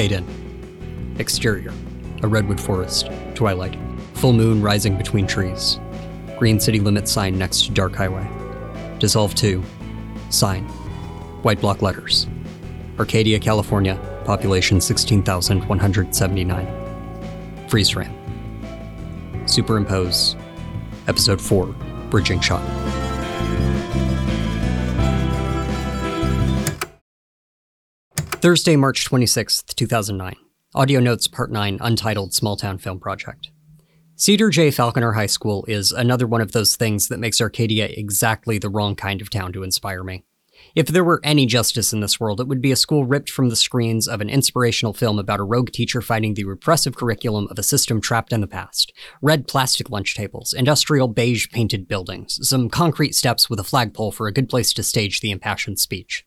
Fade in. Exterior a redwood forest. Twilight. Full moon rising between trees. Green city limit sign next to dark highway. Dissolve 2. Sign. White block letters. Arcadia, California. Population 16,179. Freeze frame. Superimpose. Episode 4. Bridging shot. Thursday, March 26th, 2009. Audio Notes Part 9 Untitled Small Town Film Project. Cedar J. Falconer High School is another one of those things that makes Arcadia exactly the wrong kind of town to inspire me. If there were any justice in this world, it would be a school ripped from the screens of an inspirational film about a rogue teacher fighting the repressive curriculum of a system trapped in the past. Red plastic lunch tables, industrial beige painted buildings, some concrete steps with a flagpole for a good place to stage the impassioned speech.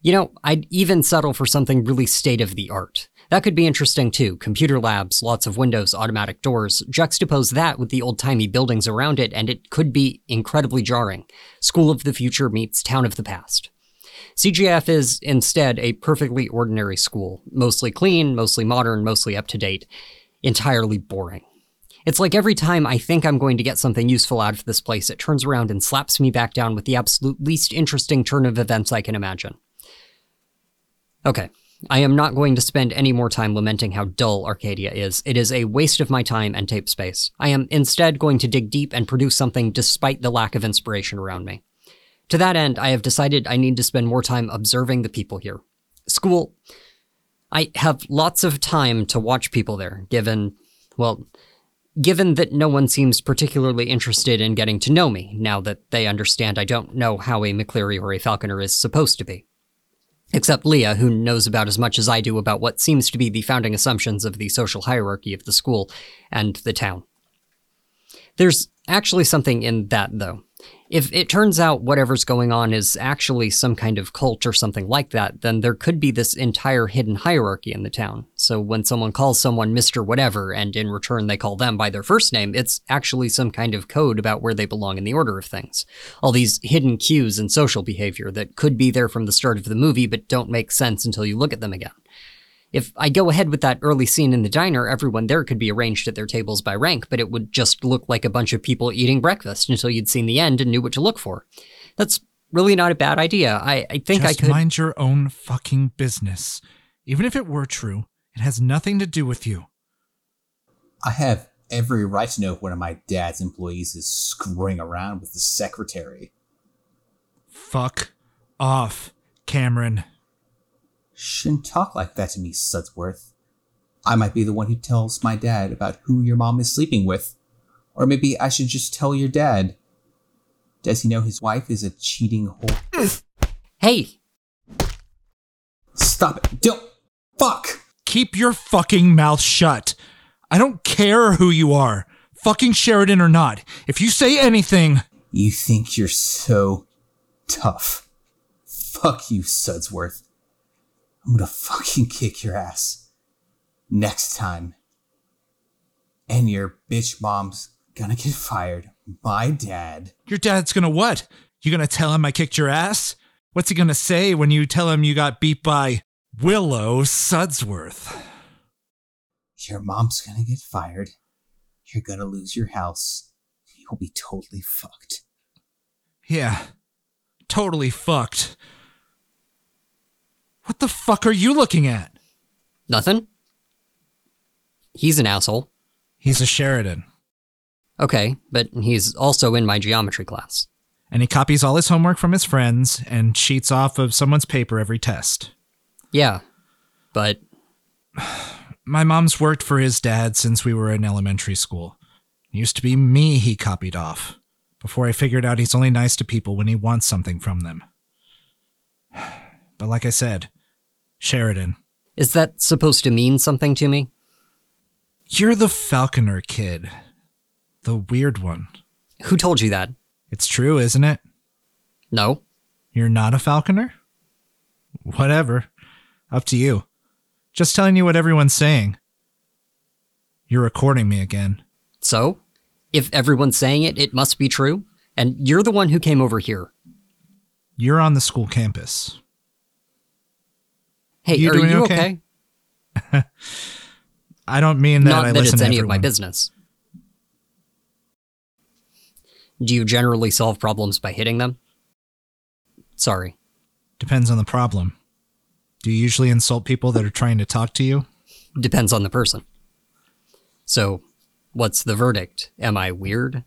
You know, I'd even settle for something really state of the art. That could be interesting too. Computer labs, lots of windows, automatic doors. Juxtapose that with the old timey buildings around it, and it could be incredibly jarring. School of the future meets town of the past. CGF is instead a perfectly ordinary school, mostly clean, mostly modern, mostly up to date, entirely boring. It's like every time I think I'm going to get something useful out of this place, it turns around and slaps me back down with the absolute least interesting turn of events I can imagine. Okay, I am not going to spend any more time lamenting how dull Arcadia is. It is a waste of my time and tape space. I am instead going to dig deep and produce something despite the lack of inspiration around me. To that end, I have decided I need to spend more time observing the people here. School. I have lots of time to watch people there, given, well, given that no one seems particularly interested in getting to know me, now that they understand I don't know how a McCleary or a Falconer is supposed to be. Except Leah, who knows about as much as I do about what seems to be the founding assumptions of the social hierarchy of the school and the town. There's actually something in that, though. If it turns out whatever's going on is actually some kind of cult or something like that, then there could be this entire hidden hierarchy in the town. So when someone calls someone Mr. Whatever, and in return they call them by their first name, it's actually some kind of code about where they belong in the order of things. All these hidden cues in social behavior that could be there from the start of the movie but don't make sense until you look at them again. If I go ahead with that early scene in the diner, everyone there could be arranged at their tables by rank, but it would just look like a bunch of people eating breakfast until you'd seen the end and knew what to look for. That's really not a bad idea. I, I think just I could. mind your own fucking business. Even if it were true, it has nothing to do with you. I have every right to know if one of my dad's employees is screwing around with the secretary. Fuck off, Cameron. Shouldn't talk like that to me, Sudsworth. I might be the one who tells my dad about who your mom is sleeping with. Or maybe I should just tell your dad. Does he know his wife is a cheating whore? Hey! Stop it! Don't! Fuck! Keep your fucking mouth shut. I don't care who you are, fucking Sheridan or not. If you say anything. You think you're so tough. Fuck you, Sudsworth. I'm gonna fucking kick your ass. Next time. And your bitch mom's gonna get fired. My dad. Your dad's gonna what? You gonna tell him I kicked your ass? What's he gonna say when you tell him you got beat by Willow Sudsworth? Your mom's gonna get fired. You're gonna lose your house. You'll be totally fucked. Yeah, totally fucked. What the fuck are you looking at? Nothing? He's an asshole. He's a Sheridan. Okay, but he's also in my geometry class. And he copies all his homework from his friends and cheats off of someone's paper every test. Yeah, but. My mom's worked for his dad since we were in elementary school. It used to be me he copied off, before I figured out he's only nice to people when he wants something from them. But like I said, Sheridan. Is that supposed to mean something to me? You're the Falconer kid. The weird one. Who told you that? It's true, isn't it? No. You're not a Falconer? Whatever. Up to you. Just telling you what everyone's saying. You're recording me again. So? If everyone's saying it, it must be true? And you're the one who came over here. You're on the school campus. Hey, You are you okay? I don't mean that Not I that listen it's to any of my business. Do you generally solve problems by hitting them? Sorry. Depends on the problem. Do you usually insult people that are trying to talk to you? Depends on the person. So, what's the verdict? Am I weird?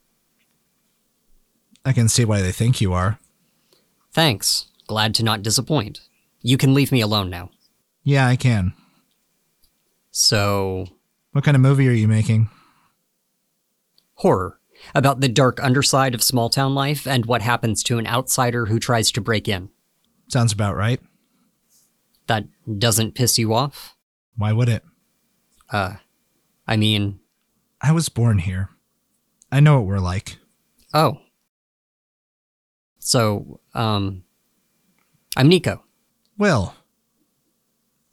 I can see why they think you are. Thanks. Glad to not disappoint. You can leave me alone now. Yeah, I can. So, What kind of movie are you making? horror. About the dark underside of small town life and what happens to an outsider who tries to break in. Sounds about right. That doesn't piss you off? Why would it? Uh, I mean, I was born here. I know what we're like. oh. So, um, I'm Nico. Will.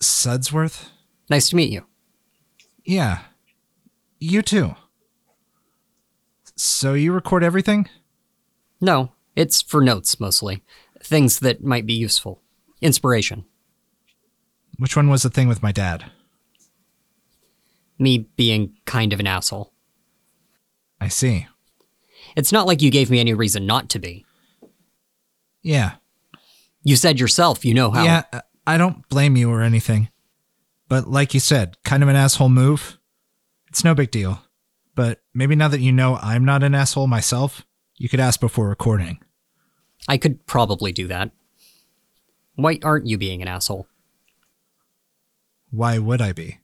Sudsworth? Nice to meet you. Yeah. You too. So you record everything? No, it's for notes mostly. Things that might be useful. Inspiration. Which one was the thing with my dad? Me being kind of an asshole. I see. It's not like you gave me any reason not to be. Yeah. You said yourself you know how. Yeah, I don't blame you or anything. But like you said, kind of an asshole move. It's no big deal. But maybe now that you know I'm not an asshole myself, you could ask before recording. I could probably do that. Why aren't you being an asshole? Why would I be?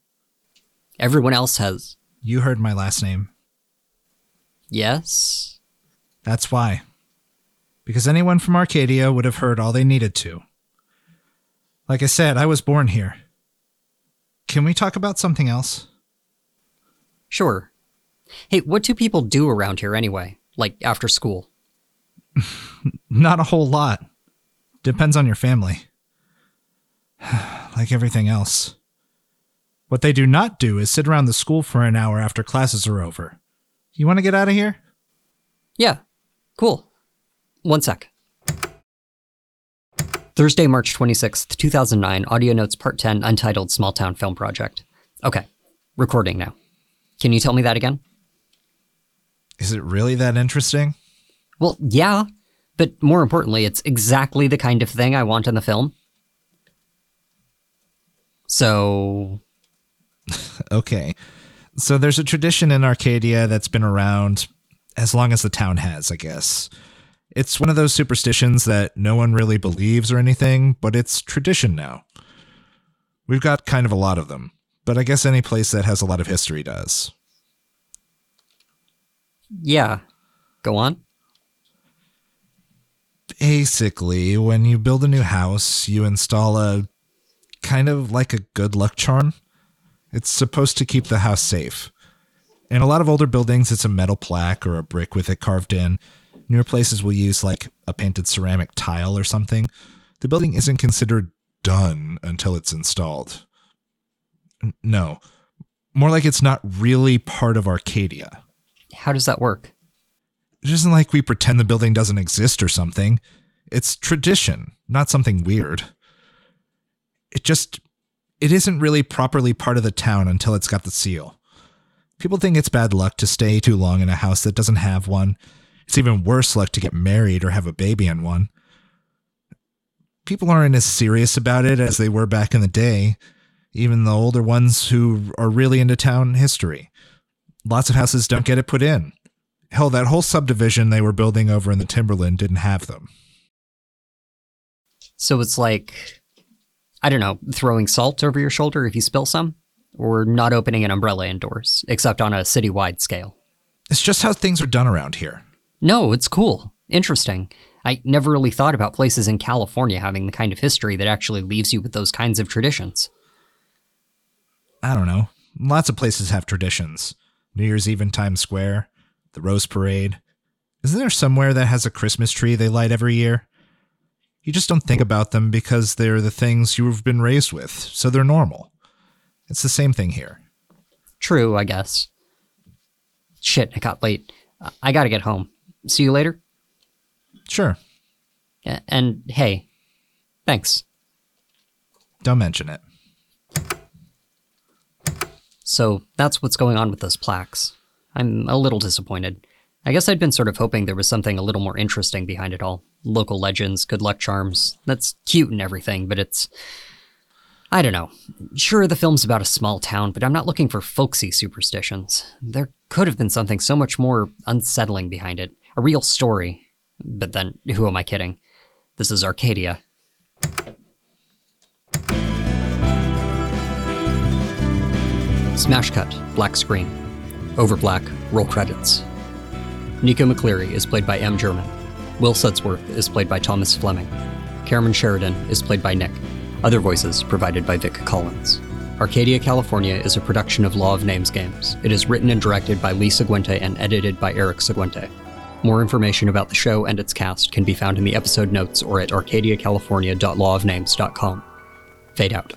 Everyone else has. You heard my last name. Yes? That's why. Because anyone from Arcadia would have heard all they needed to. Like I said, I was born here. Can we talk about something else? Sure. Hey, what do people do around here anyway? Like after school? Not a whole lot. Depends on your family. like everything else. What they do not do is sit around the school for an hour after classes are over. You want to get out of here? Yeah. Cool. One sec. Thursday, March 26th, 2009, Audio Notes Part 10, Untitled Small Town Film Project. Okay. Recording now. Can you tell me that again? Is it really that interesting? Well, yeah, but more importantly, it's exactly the kind of thing I want in the film. So, Okay. So there's a tradition in Arcadia that's been around as long as the town has, I guess. It's one of those superstitions that no one really believes or anything, but it's tradition now. We've got kind of a lot of them, but I guess any place that has a lot of history does. yeah. Go on. Basically, when you build a new house, you install a kind of like a good luck charm. It's supposed to keep the house safe. In a lot of older buildings, it's a metal plaque or a brick with it carved in. Newer places will use like a painted ceramic tile or something. The building isn't considered done until it's installed. N- No. More like it's not really part of Arcadia. How does that work? It isn't like we pretend the building doesn't exist or something. It's tradition, not something weird. It just it isn't really properly part of the town until it's got the seal. People think it's bad luck to stay too long in a house that doesn't have one. It's even worse luck to get married or have a baby in one. People aren't as serious about it as they were back in the day, even the older ones who are really into town history. Lots of houses don't get it put in. Hell, that whole subdivision they were building over in the Timberland didn't have them. So it's like, I don't know, throwing salt over your shoulder if you spill some? Or not opening an umbrella indoors, except on a citywide scale? It's just how things are done around here. No, it's cool. Interesting. I never really thought about places in California having the kind of history that actually leaves you with those kinds of traditions. I don't know. Lots of places have traditions. New Year's Eve in Times Square, the Rose Parade. Isn't there somewhere that has a Christmas tree they light every year? You just don't think about them because they're the things you've been raised with, so they're normal. It's the same thing here. True, I guess. Shit, I got late. I- gotta get home. See you later? Sure, And hey, thanks. don't mention it. So that's what's going on with those plaques. I'm a little disappointed. I guess I'd been sort of hoping there was something a little more interesting behind it all. Local legends, good luck charms. That's cute and everything, but it's. I don't know. Sure, the film's about a small town, but I'm not looking for folksy superstitions. There could have been something so much more unsettling behind it. A real story. But then, who am I kidding? This is Arcadia. Smash cut, black screen. Over black, roll credits. Nico McCleary is played by M. German. Will Sudsworth is played by Thomas Fleming. Cameron Sheridan is played by Nick. Other voices provided by Vic Collins. Arcadia, California is a production of Law of Names Games. It is written and directed by Lee Seguente and edited by Eric Seguente. More information about the show and its cast can be found in the episode notes or at arcadiacalifornia.lawofnames.com. Fade out.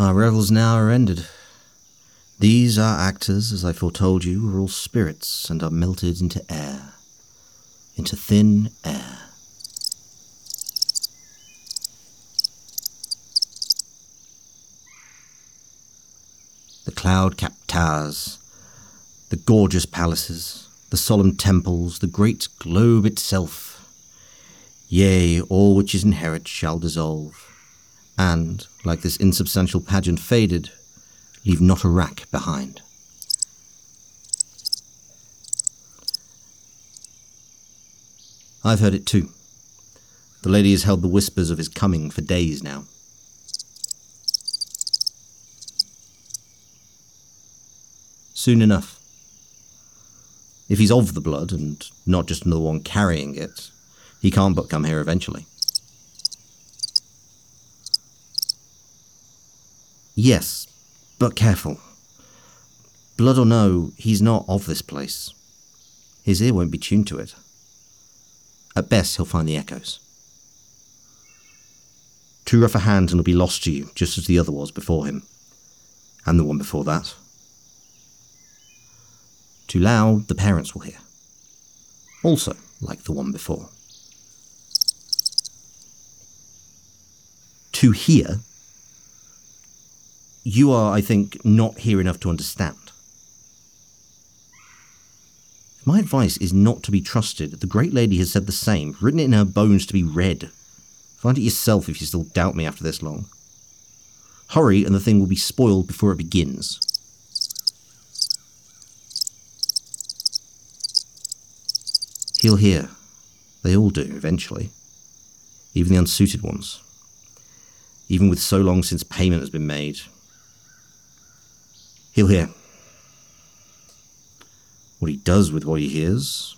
Our revels now are ended. These our actors, as I foretold you, are all spirits and are melted into air, into thin air. The cloud capped towers, the gorgeous palaces, the solemn temples, the great globe itself, yea, all which is inherent shall dissolve and, like this insubstantial pageant faded, leave not a rack behind. I've heard it too. The lady has held the whispers of his coming for days now. Soon enough. If he's of the blood, and not just another one carrying it, he can't but come here eventually. Yes, but careful. Blood or no, he's not of this place. His ear won't be tuned to it. At best, he'll find the echoes. Too rough a hand and he'll be lost to you, just as the other was before him. And the one before that. Too loud, the parents will hear. Also, like the one before. To hear, you are, I think, not here enough to understand. My advice is not to be trusted. The great lady has said the same, written it in her bones to be read. Find it yourself if you still doubt me after this long. Hurry, and the thing will be spoiled before it begins. He'll hear. They all do, eventually. Even the unsuited ones. Even with so long since payment has been made, he'll hear. What he does with what he hears,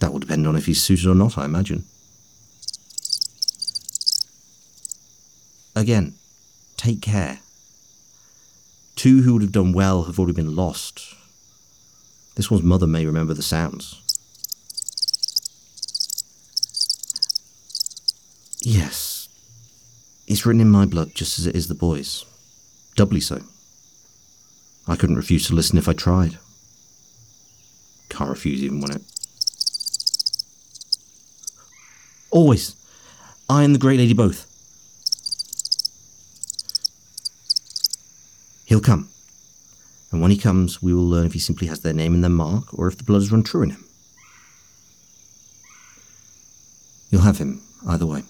that will depend on if he's suited or not, I imagine. Again, take care. Two who would have done well have already been lost. This one's mother may remember the sounds. Yes, it's written in my blood just as it is the boys. Doubly so. I couldn't refuse to listen if I tried. Can't refuse even when it. Always. I and the Great Lady both. He'll come. And when he comes, we will learn if he simply has their name and their mark, or if the blood has run true in him. You'll have him, either way.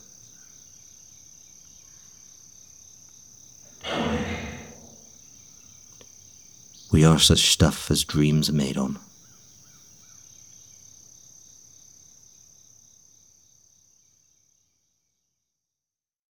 We are such stuff as dreams are made on.